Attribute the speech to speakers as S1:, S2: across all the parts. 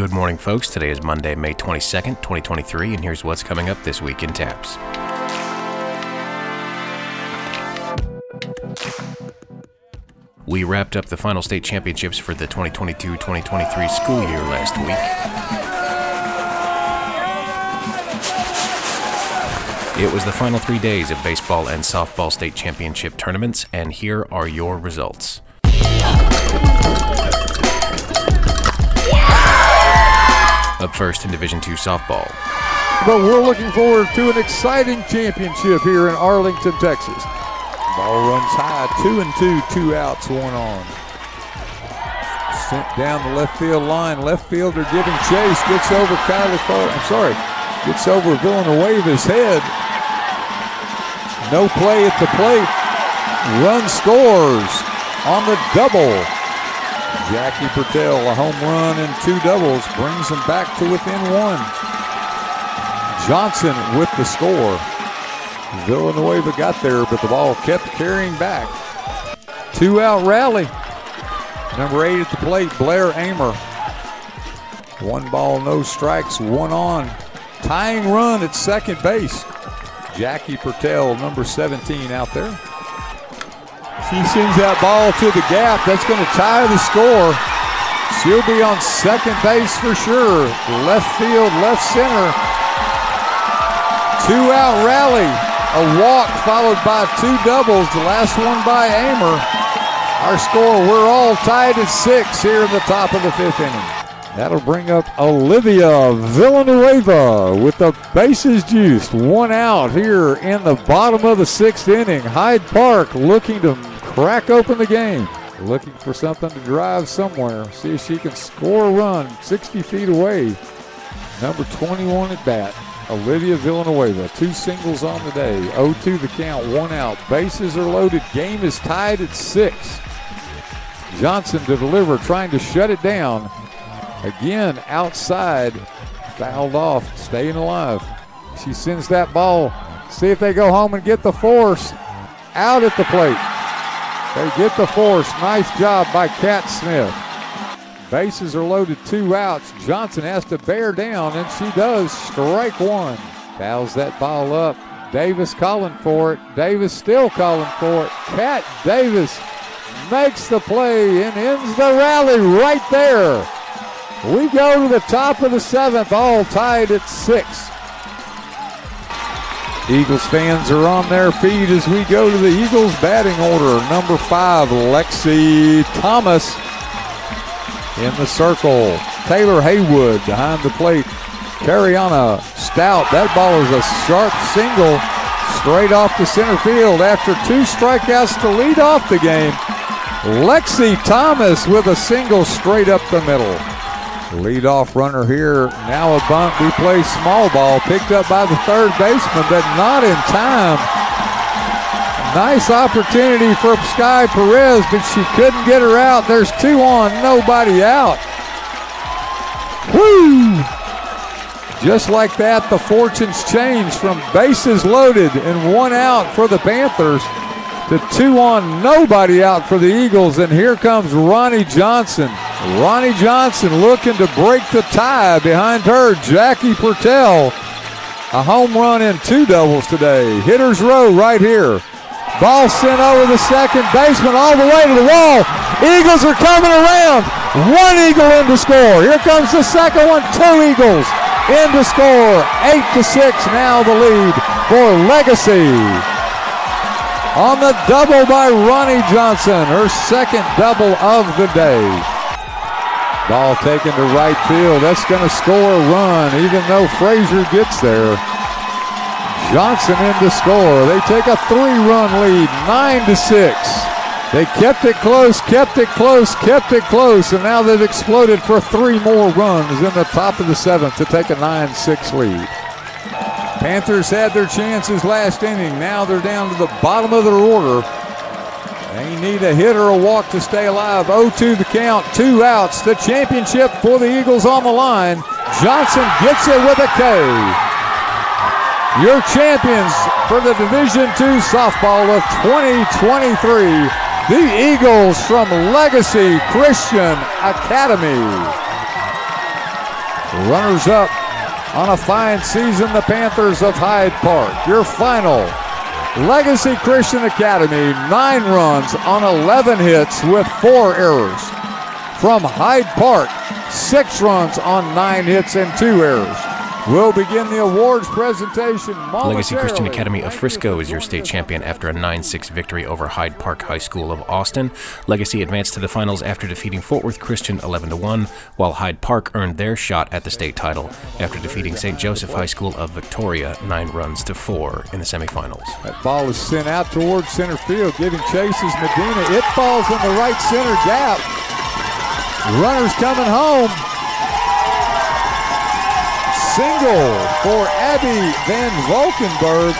S1: Good morning, folks. Today is Monday, May 22nd, 2023, and here's what's coming up this week in TAPPS. We wrapped up the final state championships for the 2022 2023 school year last week. It was the final three days of baseball and softball state championship tournaments, and here are your results. Up first in Division II softball.
S2: But we're looking forward to an exciting championship here in Arlington, Texas. Ball runs high, two and two, two outs, one on. Sent down the left field line. Left fielder giving chase. Gets over Kyler Carr. I'm sorry. Gets over Villanueva's head. No play at the plate. Run scores on the double. Jackie Pertell, a home run and two doubles, brings them back to within one. Johnson with the score. Villanueva got there, but the ball kept carrying back. Two out rally. Number eight at the plate, Blair Amer. One ball, no strikes, one on. Tying run at second base. Jackie Pertell, number 17, out there. She sends that ball to the gap. That's going to tie the score. She'll be on second base for sure. Left field, left center. Two out rally. A walk followed by two doubles. The last one by Amer. Our score, we're all tied at six here in the top of the fifth inning. That'll bring up Olivia Villanueva with the bases juiced. One out here in the bottom of the sixth inning. Hyde Park looking to crack open the game. Looking for something to drive somewhere. See if she can score a run 60 feet away. Number 21 at bat. Olivia Villanueva, two singles on the day. 0-2 the count, one out. Bases are loaded. Game is tied at six. Johnson to deliver, trying to shut it down. Again, outside, fouled off, staying alive. She sends that ball. See if they go home and get the force. Out at the plate. They get the force. Nice job by Cat Smith. Bases are loaded, two outs. Johnson has to bear down, and she does. Strike one. Fouls that ball up. Davis calling for it. Davis still calling for it. Cat Davis makes the play and ends the rally right there. We go to the top of the seventh, all tied at six. Eagles fans are on their feet as we go to the Eagles batting order. Number five, Lexi Thomas in the circle. Taylor Haywood behind the plate. Cariana Stout. That ball is a sharp single straight off the center field after two strikeouts to lead off the game. Lexi Thomas with a single straight up the middle. Leadoff runner here. Now a bunt. We play small ball. Picked up by the third baseman, but not in time. Nice opportunity for Sky Perez, but she couldn't get her out. There's two on, nobody out. Woo! Just like that, the fortunes change from bases loaded and one out for the Panthers to two on, nobody out for the Eagles. And here comes Ronnie Johnson. Ronnie Johnson looking to break the tie behind her, Jackie Pertell. A home run and two doubles today. Hitter's row right here. Ball sent over the second baseman all the way to the wall. Eagles are coming around. One Eagle in to score. Here comes the second one. Two Eagles in to score. Eight to six now the lead for Legacy. On the double by Ronnie Johnson, her second double of the day. Ball taken to right field. That's going to score a run, even though Frazier gets there. Johnson in to score. They take a three-run lead, nine to six. They kept it close, kept it close, kept it close, and now they've exploded for three more runs in the top of the seventh to take a 9-6 lead. Panthers had their chances last inning. Now they're down to the bottom of their order. They need a hit or a walk to stay alive. 0-2 the count, two outs. The championship for the Eagles on the line. Johnson gets it with a K. Your champions for the Division II softball of 2023, the Eagles from Legacy Christian Academy. Runners up on a fine season, the Panthers of Hyde Park. Your final Legacy Christian Academy, nine runs on 11 hits with four errors. From Hyde Park, six runs on nine hits and two errors. We'll begin the awards presentation
S1: Legacy Christian Academy of Frisco is your state champion after a 9 6 victory over Hyde Park High School of Austin. Legacy advanced to the finals after defeating Fort Worth Christian 11 1, while Hyde Park earned their shot at the state title after defeating St. Joseph High School of Victoria 9 runs to 4 in the semifinals.
S2: That ball is sent out towards center field, giving chases Medina. It falls in the right center gap. Runners coming home single for Abby Van Valkenburg.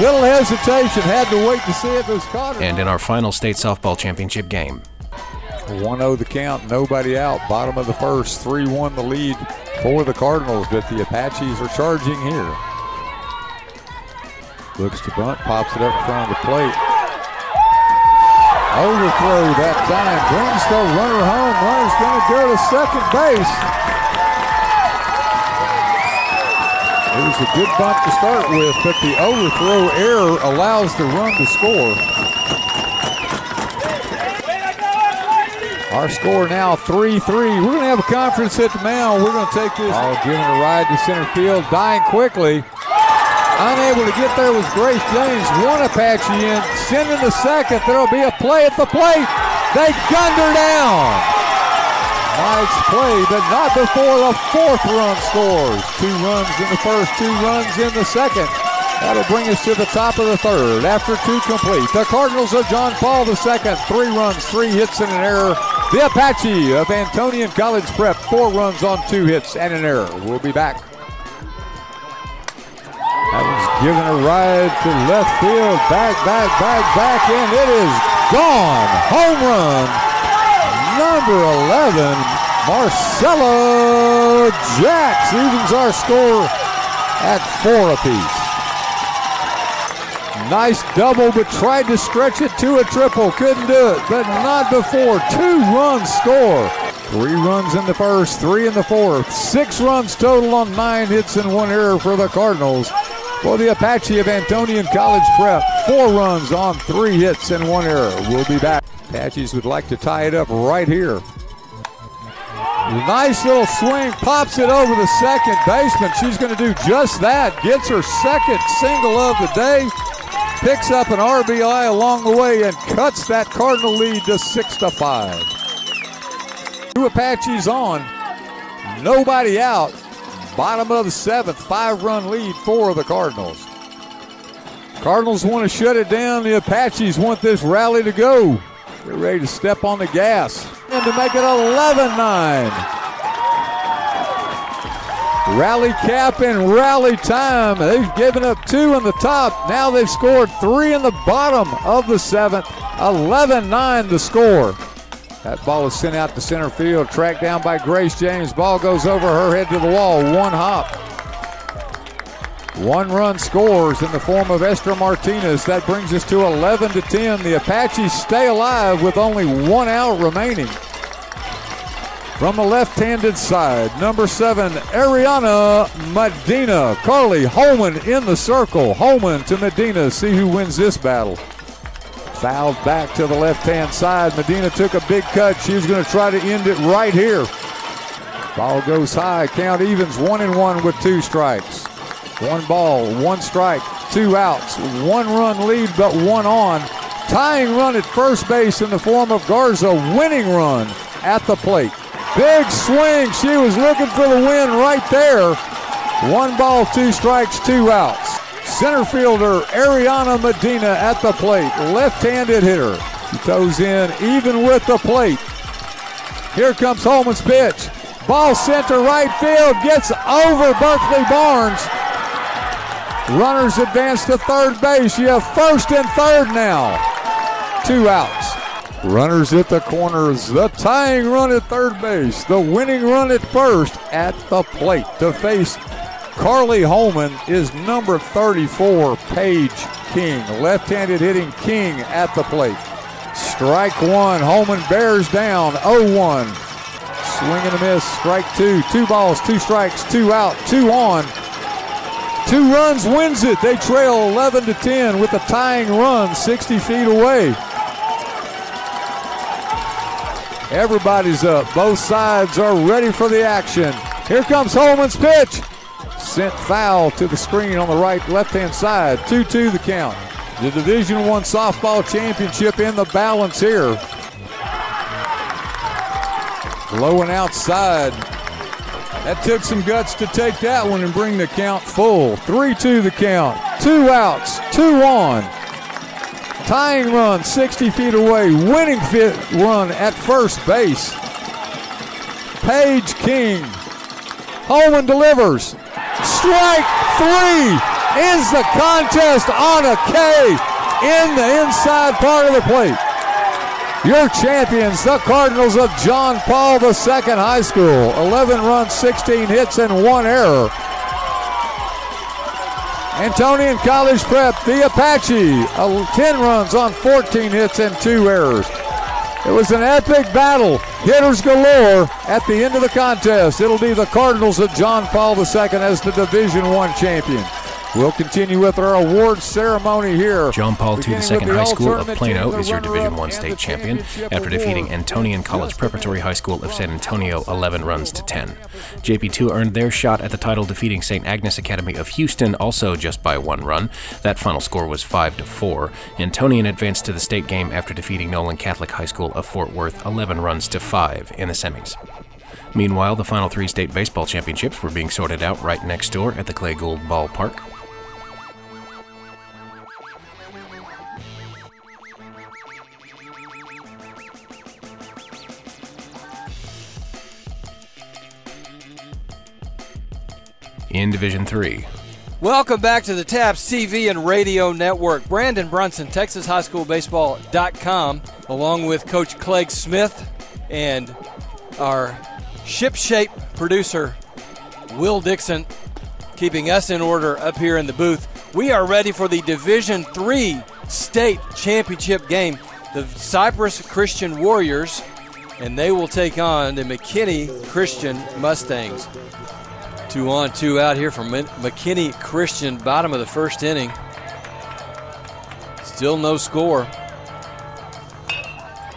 S2: Little hesitation, had to wait to see if it was caught.
S1: And in our final state softball championship game,
S2: 1 0 the count, nobody out. Bottom of the first, 3 1 the lead for the Cardinals, but the Apaches are charging here. Looks to bunt, pops it up in front of the plate. Overthrow that time. Brings the runner home. Runner's going to go to second base. It was a good bunt to start with, but the overthrow error allows the run to score. Our score now 3 3. We're going to have a conference at the mound. We're going to take this. All giving a ride to center field, dying quickly. Unable to get there was Grace James. One Apache in, sending the second. There'll be a play at the plate. They gunned her down. Nice play, but not before the fourth run scores. Two runs in the first, two runs in the second. That'll bring us to the top of the third after two complete. The Cardinals of John Paul II, three runs, three hits, and an error. The Apache of Antonian College Prep, four runs on two hits and an error. We'll be back. That was given a ride to left field, back, back, back, back, and it is gone. Home run number 11, Marcella Jacks evens our score at four apiece. Nice double, but tried to stretch it to a triple. Couldn't do it, but not before. Two runs score. Three runs in the first, three in the fourth. Six runs total on nine hits and one error for the Cardinals. For the Apache of Antonian College Prep, four runs on three hits and one error. We'll be back. Apaches would like to tie it up right here. Nice little swing, pops it over the second baseman. She's going to do just that. Gets her second single of the day, picks up an RBI along the way, and cuts that Cardinal lead to six to five. Two Apaches on, nobody out. Bottom of the seventh, five-run lead for the Cardinals. Cardinals want to shut it down. The Apaches want this rally to go. They're ready to step on the gas and to make it 11 9. Rally cap and rally time. They've given up two in the top. Now they've scored three in the bottom of the seventh. 11 9 the score. That ball is sent out to center field, tracked down by Grace James. Ball goes over her head to the wall. One hop. One run scores in the form of Esther Martinez. That brings us to 11 to 10. The Apaches stay alive with only one out remaining. From the left-handed side, number seven, Ariana Medina. Carly Holman in the circle. Holman to Medina. See who wins this battle. Fouled back to the left-hand side. Medina took a big cut. She was going to try to end it right here. Ball goes high. Count evens one and one with two strikes. One ball, one strike, two outs, one run lead, but one on. Tying run at first base in the form of Garza, winning run at the plate. Big swing. She was looking for the win right there. One ball, two strikes, two outs. Center fielder Ariana Medina at the plate. Left handed hitter. She toes in even with the plate. Here comes Holman's pitch. Ball sent to right field. Gets over Berkeley Barnes. Runners advance to third base. You have first and third now. Two outs. Runners at the corners. The tying run at third base. The winning run at first at the plate to face Carly Holman is number 34, Paige King. Left handed hitting King at the plate. Strike one. Holman bears down 0 1. Swing and a miss. Strike two. Two balls, two strikes, two out, two on. Two runs wins it. They trail 11 to 10 with a tying run 60 feet away. Everybody's up. Both sides are ready for the action. Here comes Holman's pitch. Sent foul to the screen on the right left hand side. 2 2 the count. The Division One softball championship in the balance here. Low and outside. That took some guts to take that one and bring the count full. 3 2 the count. Two outs, two on. Tying run 60 feet away. Winning fit run at first base. Paige King. Holman delivers. Strike three ends the contest on a K in the inside part of the plate. Your champions, the Cardinals of John Paul II High School. 11 runs, 16 hits, and one error. Antonian College Prep, the Apache, 10 runs on 14 hits and two errors. It was an epic battle. Hitters galore at the end of the contest. It'll be the Cardinals of John Paul II as the Division One champion. We'll continue with our award ceremony here.
S1: John Paul II II High School of Plano is your Division One state champion after defeating Antonian College Preparatory High School of San Antonio 11 runs to 10. JP2 earned their shot at the title defeating St. Agnes Academy of Houston also just by one run. That final score was 5 to 4. Antonian advanced to the state game after defeating Nolan Catholic High School of Fort Worth 11 runs to 5 in the semis. Meanwhile, the final three state baseball championships were being sorted out right next door at the Clay Gould Ballpark. In Division 3.
S3: Welcome back to the TAPPS TV and Radio Network. Brandon Brunson, Texas High School Baseball.com, along with Coach Clegg Smith and our ship-shape producer, Will Dixon, keeping us in order up here in the booth. We are ready for the Division 3 state championship game. The Cypress Christian Warriors, and they will take on the McKinney Christian Mustangs. Two on, two out here from McKinney Christian, bottom of the first inning. Still no score.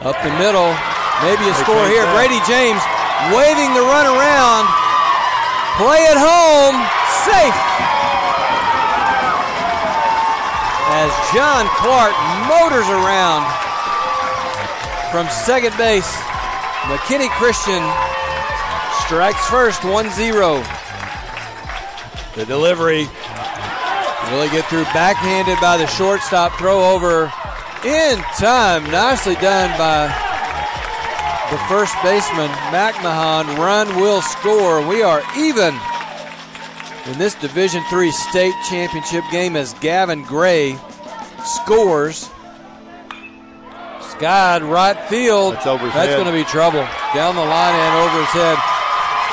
S3: Up the middle, maybe a score here. Brady James waving the run around. Play it home, safe. As John Clark motors around from second base, McKinney Christian strikes first, 1 0. The delivery really get through backhanded by the shortstop. Throw over in time. Nicely done by the first baseman, McMahon. Run will score. We are even in this Division Three state championship game as Gavin Gray scores. Skied right field.
S4: That's
S3: That's going to be trouble. Down the line and over his head.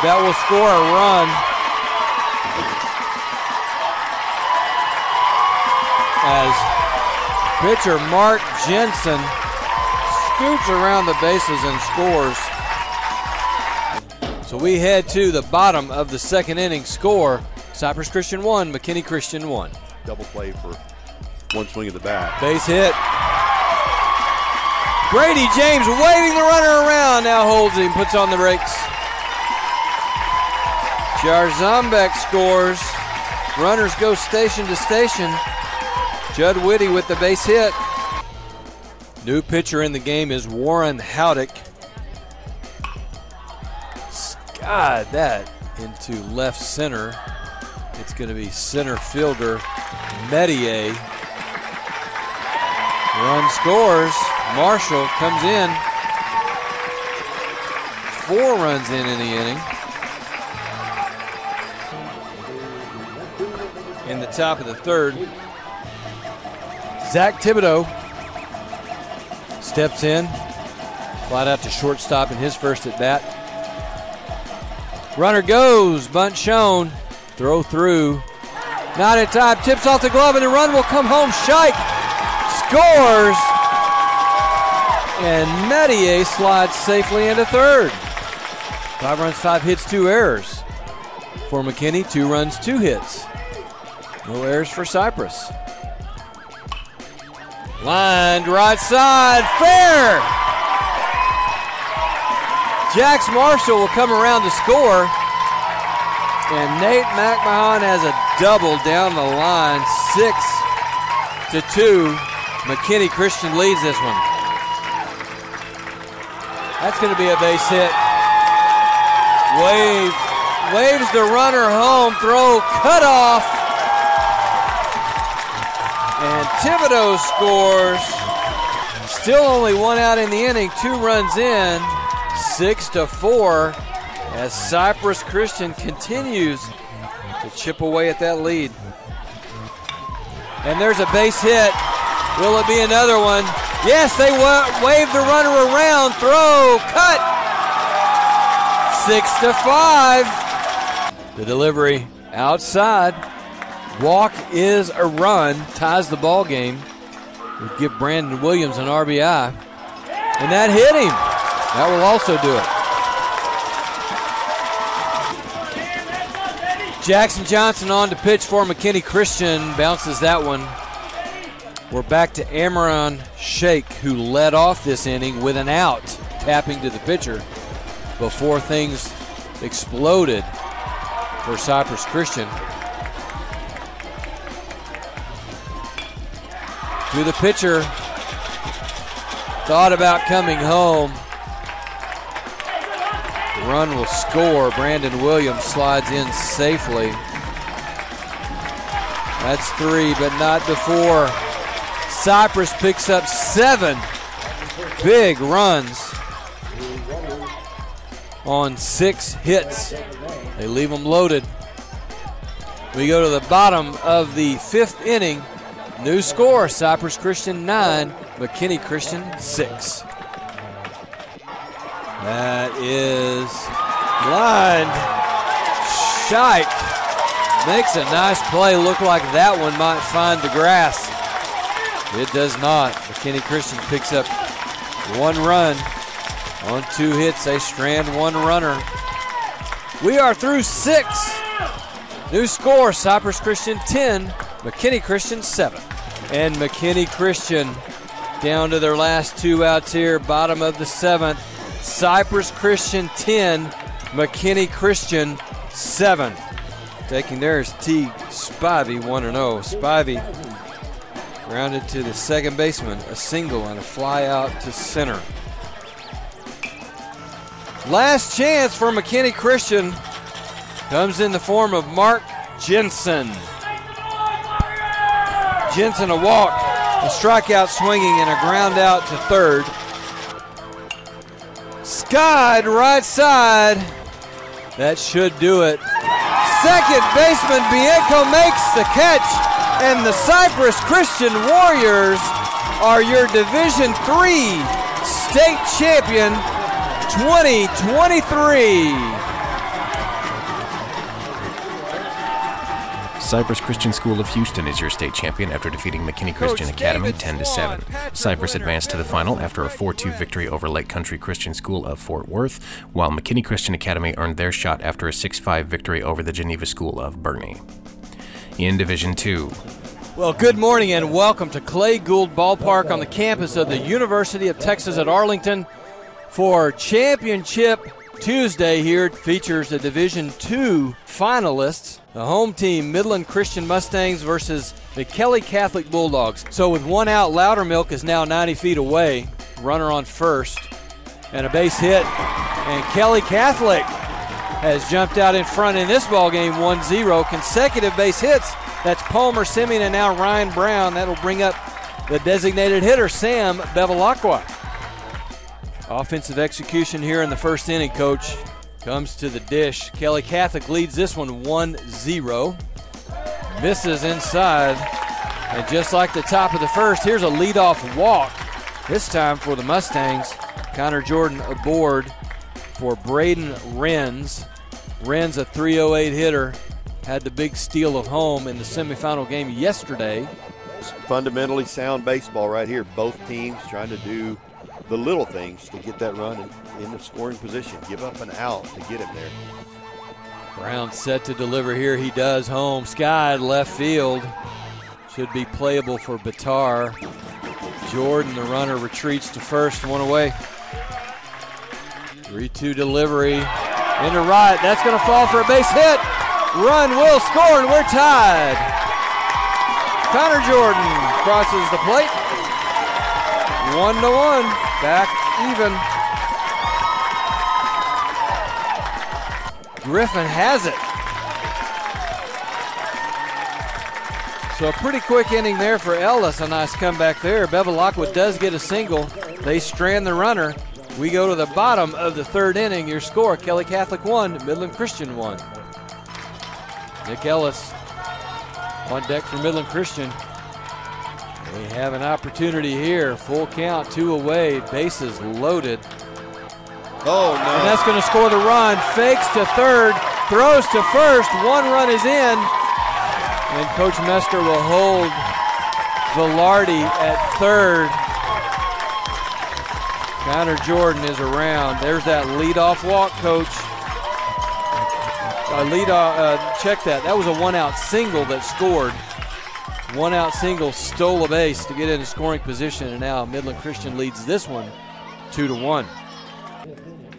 S3: That will score a run. As pitcher Mark Jensen scoots around the bases and scores. So we head to the bottom of the second inning score. Cypress Christian 1, McKinney Christian 1.
S4: Double play for one swing of the bat.
S3: Base hit. Brady James waving the runner around. Now holds him, puts on the brakes. Jarzombek scores. Runners go station to station. Judd Whitty with the base hit. New pitcher in the game is Warren Howdick. God, that into left center. It's going to be center fielder Medier. Run scores. Marshall comes in. Four runs in in the inning. In the top of the third, Zach Thibodeau steps in, flat out to shortstop in his first at bat. Runner goes, bunt shown, throw through. Not in time, tips off the glove, and the run will come home. Shike scores, and Medier slides safely into third. Five runs, five hits, two errors. For McKinney, two runs, two hits. No errors for Cypress. Lined right side, fair. Jax Marshall will come around to score. And Nate McMahon has a double down the line, six to two. McKinney Christian leads this one. That's going to be a base hit. Wave, waves the runner home, throw cut off. And Thibodaux scores. Still only one out in the inning, two runs in, six to four, as Cypress Christian continues to chip away at that lead. And there's a base hit. Will it be another one? Yes, they wa- wave the runner around. Throw, cut. Six to five. The delivery outside. Walk is a run, ties the ball game. Would give Brandon Williams an RBI. And that hit him. That will also do it. Jackson Johnson on to pitch for McKinney Christian. Bounces that one. We're back to Amaron Shake, who led off this inning with an out, tapping to the pitcher before things exploded for Cypress Christian. To the pitcher, thought about coming home. The run will score. Brandon Williams slides in safely. That's three, but not before. Cypress picks up seven big runs on six hits. They leave them loaded. We go to the bottom of the fifth inning. New score Cypress Christian 9, McKinney Christian 6. That is blind. Shike makes a nice play. Look like that one might find the grass. It does not. McKinney Christian picks up one run on two hits. They strand one runner. We are through six. New score Cypress Christian 10, McKinney Christian 7. And McKinney Christian down to their last two outs here, bottom of the seventh. Cypress Christian 10, McKinney Christian 7. Taking theirs T. Spivey 1 0. Spivey grounded to the second baseman, a single and a fly out to center. Last chance for McKinney Christian comes in the form of Mark Jensen. Jensen a walk, a strikeout swinging, and a ground out to third. Skied right side. That should do it. Second baseman Bianco makes the catch, and the Cypress Christian Warriors are your Division Three state champion 2023.
S1: Cypress Christian School of Houston is your state champion after defeating McKinney Christian
S3: Coach
S1: Academy
S3: David
S1: 10 to 7. Cypress advanced to the final after a 4-2 victory over Lake Country Christian School of Fort Worth, while McKinney Christian Academy earned their shot after a 6-5 victory over the Geneva School of Boerne. In Division 2,
S3: Well, good morning and welcome to Clay Gould Ballpark on the campus of the University of Texas at Arlington for Championship Tuesday. Here features the Division II finalists. The home team, Midland Christian Mustangs versus the Kelly Catholic Bulldogs. So with one out, Loudermilk is now 90 feet away. Runner on first, and a base hit. And Kelly Catholic has jumped out in front in this ball game 1-0 consecutive base hits that's palmer simeon and now ryan brown that'll bring up the designated hitter sam bevilacqua offensive execution here in the first inning coach comes to the dish kelly catholic leads this one 1-0 misses inside and just like the top of the first here's a leadoff walk this time for the mustangs connor jordan aboard for Braden Renz. Renz, a 308 hitter, had the big steal of home in the semifinal game yesterday.
S4: Fundamentally sound baseball right here. Both teams trying to do the little things to get that run in, the scoring position. Give up an out to get him there.
S3: Brown set to deliver here. He does home. Sky left field. Should be playable for Batar. Jordan, the runner, retreats to first, one away. 3 2 delivery. Into right. That's going to fall for a base hit. Run will score, and we're tied. Connor Jordan crosses the plate. One to one. Back even. Griffin has it. So a pretty quick inning there for Ellis. A nice comeback there. Bevilacqua does get a single. They strand the runner. We go to the bottom of the third inning. Your score: Kelly Catholic one, Midland Christian one. Nick Ellis on deck for Midland Christian. We have an opportunity here. Full count, two away, bases loaded.
S4: Oh, no.
S3: And that's going to score the run. Fakes to third, throws to first. One run is in. And Coach Mester will hold Velarde at third. Connor Jordan is around. There's that leadoff walk, Coach. Uh, lead, uh, check that. That was a one-out single that scored. One-out single stole a base to get into scoring position, and now Midland Christian leads this one, two to one.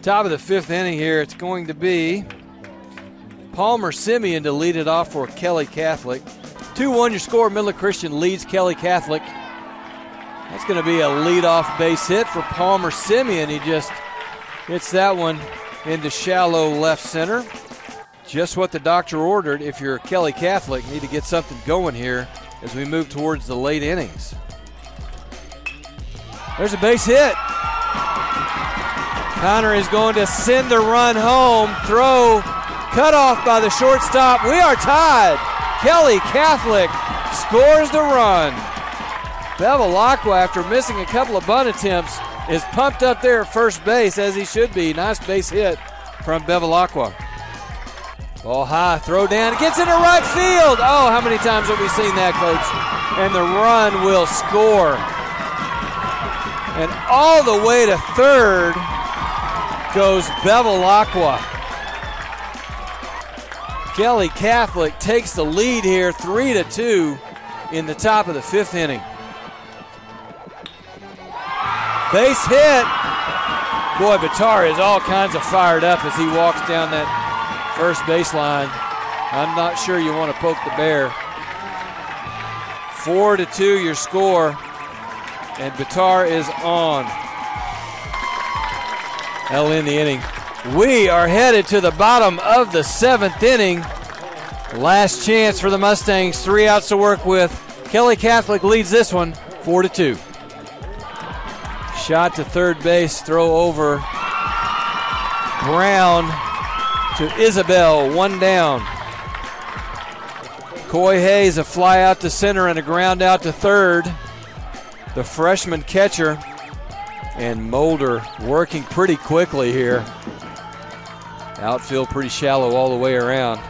S3: Top of the fifth inning here. It's going to be Palmer Simeon to lead it off for Kelly Catholic. 2 1 your score. Midland Christian leads Kelly Catholic. That's going to be a leadoff base hit for Palmer Simeon. He just hits that one into shallow left center. Just what the doctor ordered if you're Kelly Catholic. Need to get something going here as we move towards the late innings. There's a base hit. Connor is going to send the run home. Throw cut off by the shortstop. We are tied. Kelly Catholic scores the run. Bevilacqua, after missing a couple of bunt attempts, is pumped up there at first base as he should be. Nice base hit from Bevilacqua. Oh, Ball high, throw down, gets into right field. Oh, how many times have we seen that, coach? And the run will score. And all the way to third goes Bevilacqua. Kelly Catholic takes the lead here, three to two, in the top of the fifth inning. Base hit. Boy, Batar is all kinds of fired up as he walks down that first baseline. I'm not sure you want to poke the bear. Four to two, your score, and Batar is on. L in the inning. We are headed to the bottom of the seventh inning. Last chance for the Mustangs. Three outs to work with. Kelly Catholic leads this one, four to two. Shot to third base, throw over. Brown to Isabel, one down. Coy Hayes, a fly out to center and a ground out to third. The freshman catcher and Mulder working pretty quickly here. Outfield pretty shallow all the way around.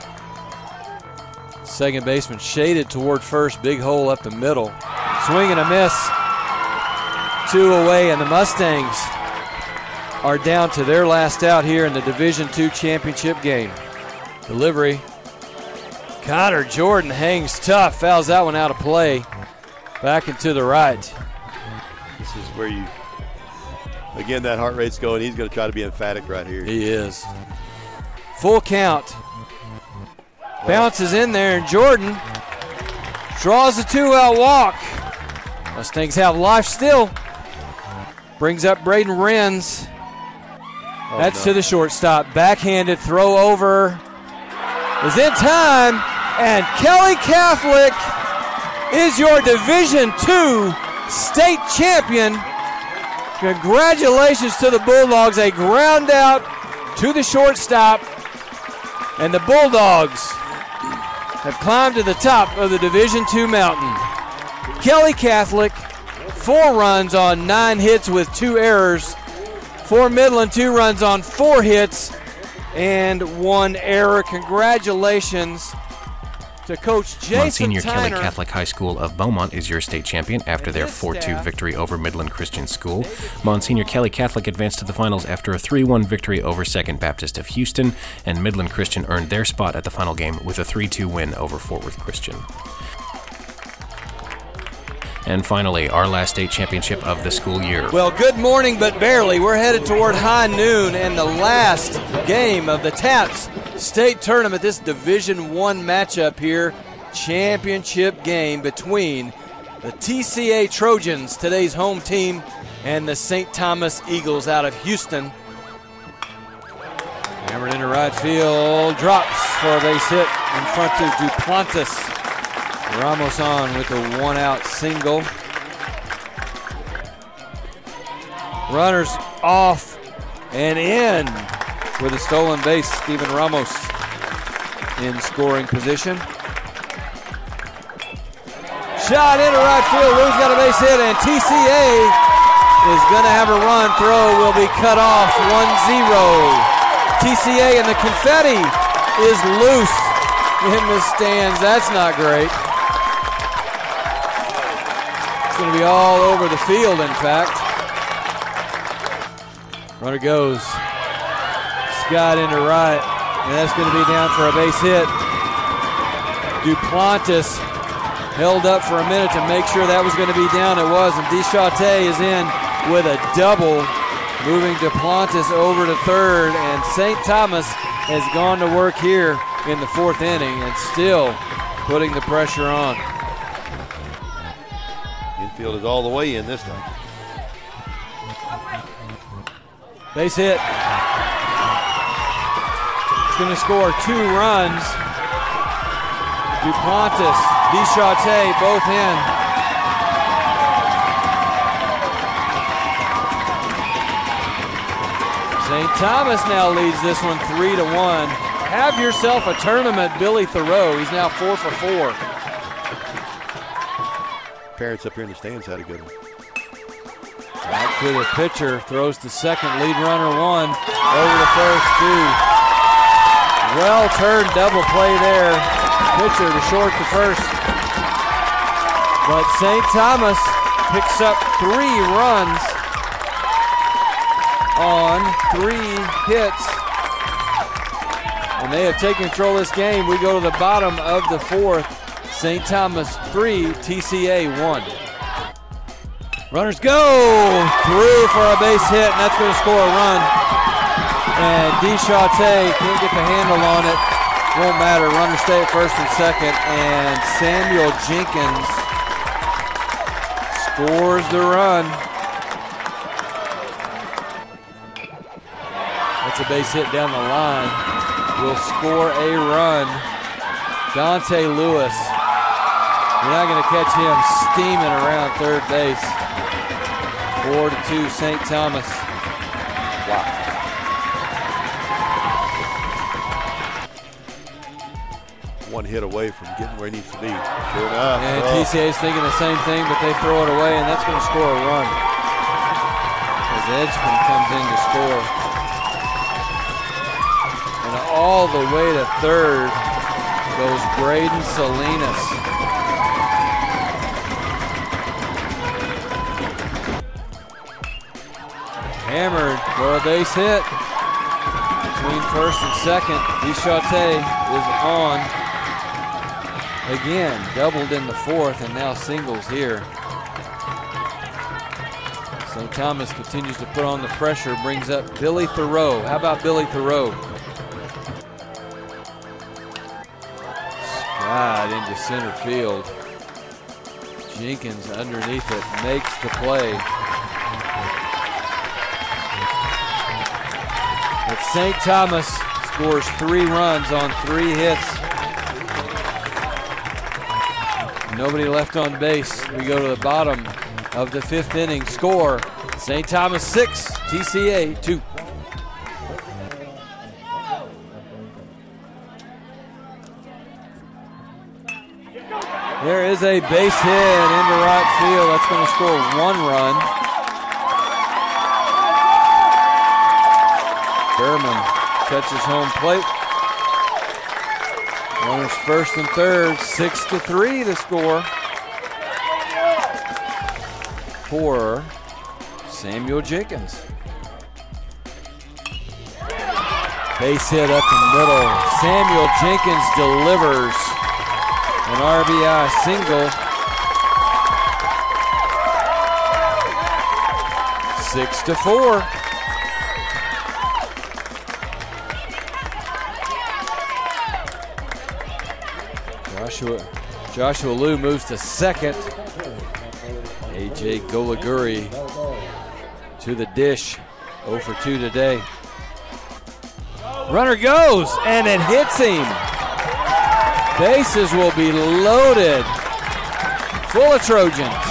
S3: Second baseman shaded toward first, big hole up the middle. Swing and a miss. Two away, and the Mustangs are down to their last out here in the Division II championship game. Delivery. Connor Jordan hangs tough, fouls that one out of play. Back and to the right.
S4: This is where you, again, that heart rate's going. He's going to try to be emphatic right here.
S3: He is. Full count. Bounces in there, and Jordan draws a two out walk. Mustangs have life still. Brings up Braden Renz.
S4: Oh,
S3: That's
S4: no.
S3: to the shortstop. Backhanded throw over is in time, and Kelly Catholic is your Division II state champion. Congratulations to the Bulldogs. A ground out to the shortstop, and the Bulldogs have climbed to the top of the Division II mountain. Kelly Catholic, four runs on nine hits with two errors. For Midland, two runs on four hits and one error. Congratulations to Coach Jason
S1: Monsignor Kelly Catholic High School of Beaumont is your state champion after their 4 2 victory over Midland Christian School. Monsignor Kelly Catholic advanced to the finals after a 3 1 victory over Second Baptist of Houston, and Midland Christian earned their spot at the final game with a 3 2 win over Fort Worth Christian. And finally, our last state championship of the school year.
S3: Well, good morning, but barely. We're headed toward high noon and the last game of the TAPPS State Tournament. This Division One matchup here, championship game between the TCA Trojans, today's home team, and the St. Thomas Eagles out of Houston. Hammered into right field, drops for a base hit in front of Duplantis. Ramos on with a one out single. Runners off and in with a stolen base. Steven Ramos in scoring position. Shot into right field. Lou's got a base hit, and TCA is going to have a run. Throw will be cut off 1 0. TCA and the confetti is loose in the stands. That's not great. Going to be all over the field, in fact. Runner goes. Scott into right, and that's going to be down for a base hit. Duplantis held up for a minute to make sure that was going to be down. It was, and Deschate is in with a double, moving Duplantis over to third, and St. Thomas has gone to work here in the fourth inning and still putting the pressure on.
S4: Infield is all the way in this time.
S3: Base hit. It's going to score two runs. Duplantis, Deschate, both in. St. Thomas now leads this one three to one. Have yourself a tournament, Billy Thoreau. He's now four for four.
S4: Parents up here in the stands had a good one.
S3: Back to the pitcher, throws to second, lead runner one, over the first two. Well turned double play there. Pitcher to short to first. But St. Thomas picks up three runs on three hits. And they have taken control of this game. We go to the bottom of the fourth. St. Thomas three, TCA one. Runners go through for a base hit, and that's going to score a run. And Deschate can't get the handle on it. Won't matter. Runners stay at first and second. And Samuel Jenkins scores the run. That's a base hit down the line. Will score a run. Dante Lewis. You're not going to catch him steaming around third base. Four to two, St. Thomas. Wow.
S4: One hit away from getting where he needs to be. Sure enough.
S3: And
S4: Oh,
S3: TCA is thinking the same thing, but they throw it away, and that's going to score a run. As Edgecombe comes in to score. And all the way to third goes Braden Salinas. Hammered for a base hit. Between first and second, Deschate is on. Again, doubled in the fourth and now singles here. St. Thomas continues to put on the pressure, brings up Billy Thoreau. How about Billy Thoreau? Scott into center field. Jenkins underneath it makes the play. But St. Thomas scores three runs on three hits. Nobody left on base. We go to the bottom of the fifth inning. Score St. Thomas 6, TCA 2. There is a base hit into right field. That's going to score one run. Berman touches home plate. Runners first and third, six to three the score for Samuel Jenkins. Base hit up the middle. Samuel Jenkins delivers an RBI single. Six to four. Joshua Joshua Liu moves to second. AJ Golaguri to the dish. 0 for 2 today. Runner goes and it hits him. Bases will be loaded, full of Trojans,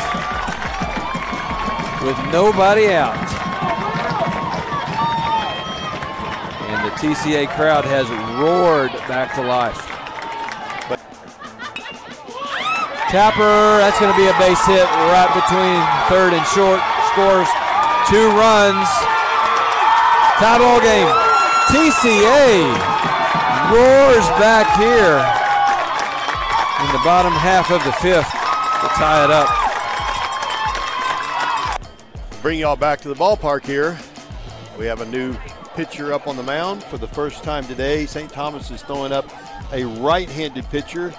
S3: with nobody out. And the TCA crowd has roared back to life. Tapper, that's going to be a base hit right between third and short. Scores two runs. Tie ball game. TCA roars back here in the bottom half of the fifth to tie it up.
S4: Bring y'all back to the ballpark here. We have a new pitcher up on the mound for the first time today. St. Thomas is throwing up a right-handed pitcher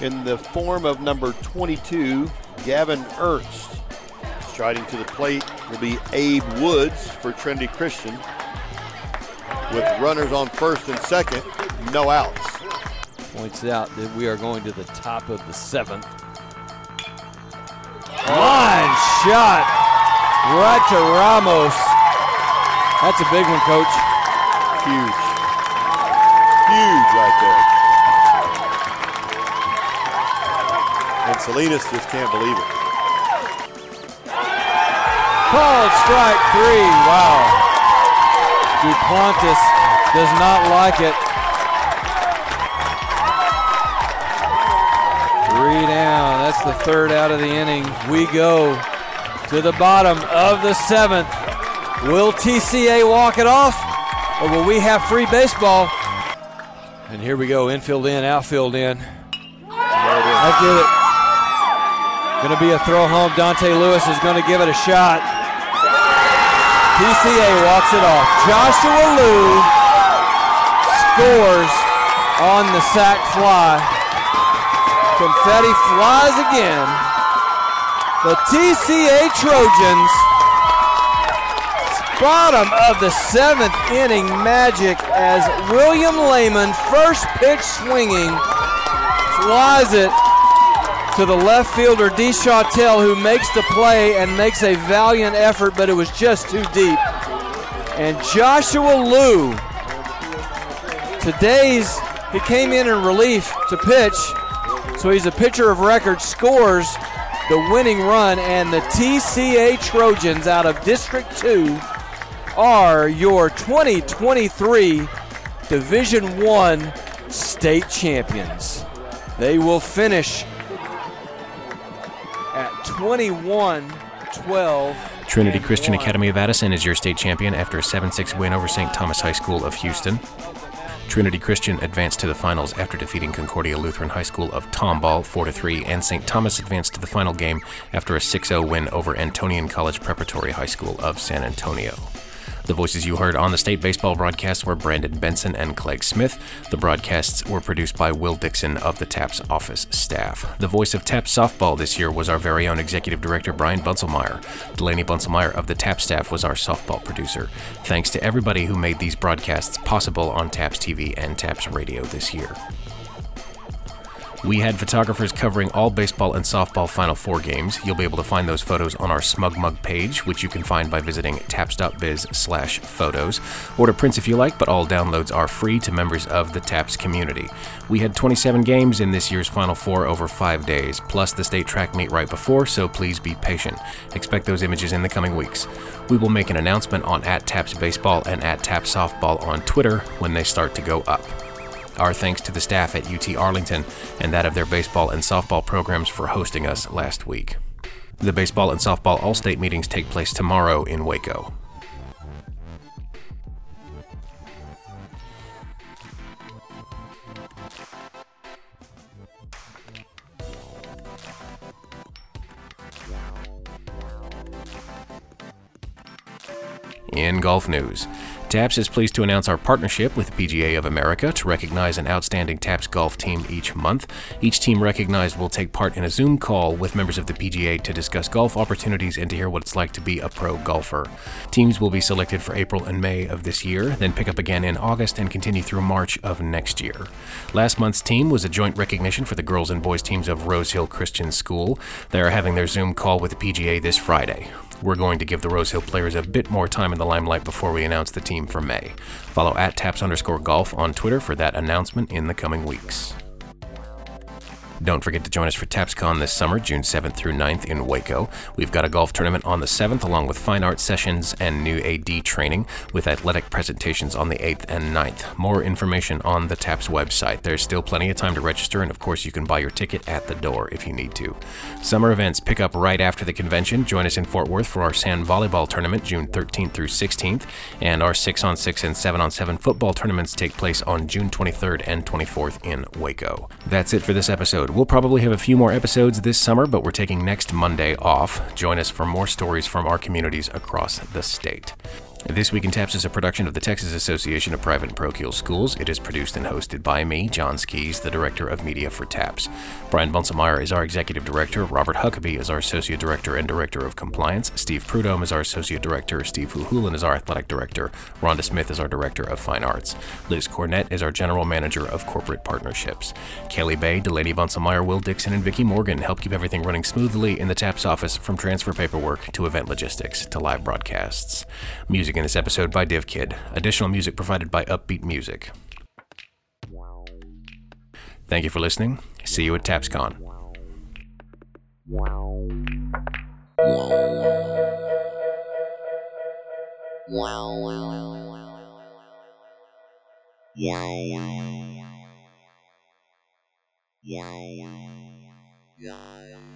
S4: in the form of number 22, Gavin Ernst. Striding to the plate will be Abe Woods for Trinity Christian. With runners on first and second, no outs.
S3: Points out that we are going to the top of the seventh. Oh. Line shot right to Ramos. That's a big one, coach.
S4: Huge. Huge right there. Salinas just can't believe it.
S3: Called strike three. Wow. Duplantis does not like it. Three down. That's the third out of the inning. We go to the bottom of the seventh. Will TCA walk it off, or will we have free baseball? And here we go, infield in, outfield in. I get it. Going to be a throw home. Dante Lewis is going to give it a shot. TCA walks it off. Joshua Liu scores on the sac fly. Confetti flies again. The TCA Trojans, bottom of the seventh inning magic as William Lehman, first pitch swinging, flies it to the left fielder, D. Chautel, who makes the play and makes a valiant effort, but it was just too deep. And Joshua Liu, today's, he came in in relief to pitch, so he's a pitcher of record, scores the winning run, and the TCA Trojans out of District 2 are your 2023 Division 1 state champions. They will finish 21 12.
S1: Trinity Christian Academy of Addison is your state champion after a 7 6 win over St. Thomas High School of Houston. Trinity Christian advanced to the finals after defeating Concordia Lutheran High School of Tomball 4 3, and St. Thomas advanced to the final game after a 6 0 win over Antonian College Preparatory High School of San Antonio. The voices you heard on the state baseball broadcast were Brandon Benson and Clegg Smith. The broadcasts were produced by Will Dixon of the TAPPS office staff. The voice of TAPPS softball this year was our very own executive director, Brian Bunzelmeyer. Delaney Bunzelmeyer of the TAPPS staff was our softball producer. Thanks to everybody who made these broadcasts possible on TAPPS TV and TAPPS Radio this year. We had photographers covering all baseball and softball Final Four games. You'll be able to find those photos on our SmugMug page, which you can find by visiting tapps.biz slash photos. Order prints if you like, but all downloads are free to members of the TAPPS community. We had 27 games in this year's Final Four over five days, plus the state track meet right before, so please be patient. Expect those images in the coming weeks. We will make an announcement on at TAPPS Baseball and at TAPPS Softball on Twitter when they start to go up. Our thanks to the staff at UT Arlington and that of their baseball and softball programs for hosting us last week. The baseball and softball all state meetings take place tomorrow in Waco. In golf news, TAPPS is pleased to announce our partnership with the PGA of America to recognize an outstanding TAPPS golf team each month. Each team recognized will take part in a Zoom call with members of the PGA to discuss golf opportunities and to hear what it's like to be a pro golfer. Teams will be selected for April and May of this year, then pick up again in August and continue through March of next year. Last month's team was a joint recognition for the girls and boys teams of Rose Hill Christian School. They are having their Zoom call with the PGA this Friday. We're going to give the Rose Hill players a bit more time in the limelight before we announce the team for May. Follow at tapps underscore golf on Twitter for that announcement in the coming weeks. Don't forget to join us for TAPPSCON this summer, June 7th through 9th in Waco. We've got a golf tournament on the 7th, along with fine art sessions and new AD training, with athletic presentations on the 8th and 9th. More information on the TAPPS website. There's still plenty of time to register, and of course, you can buy your ticket at the door if you need to. Summer events pick up right after the convention. Join us in Fort Worth for our sand volleyball tournament, June 13th through 16th, and our 6 on 6 and 7 on 7 football tournaments take place on June 23rd and 24th in Waco. That's it for this episode. We'll probably have a few more episodes this summer, but we're taking next Monday off. Join us for more stories from our communities across the state. This Week in TAPPS is a production of the Texas Association of Private and Parochial Schools. It is produced and hosted by me, John Skies, the Director of Media for TAPPS. Brian Bunselmeyer is our Executive Director. Robert Huckabee is our Associate Director and Director of Compliance. Steve Prudhomme is our Associate Director. Steve Huhulan is our Athletic Director. Rhonda Smith is our Director of Fine Arts. Liz Cornett is our General Manager of Corporate Partnerships. Kelly Bay, Delaney Bunselmeyer, Will Dixon, and Vicki Morgan help keep everything running smoothly in the TAPPS office from transfer paperwork to event logistics to live broadcasts. Music music in this episode by DivKid. Additional music provided by Uppbeat Music. Thank you for listening. See you at TAPPSCON. Yeah.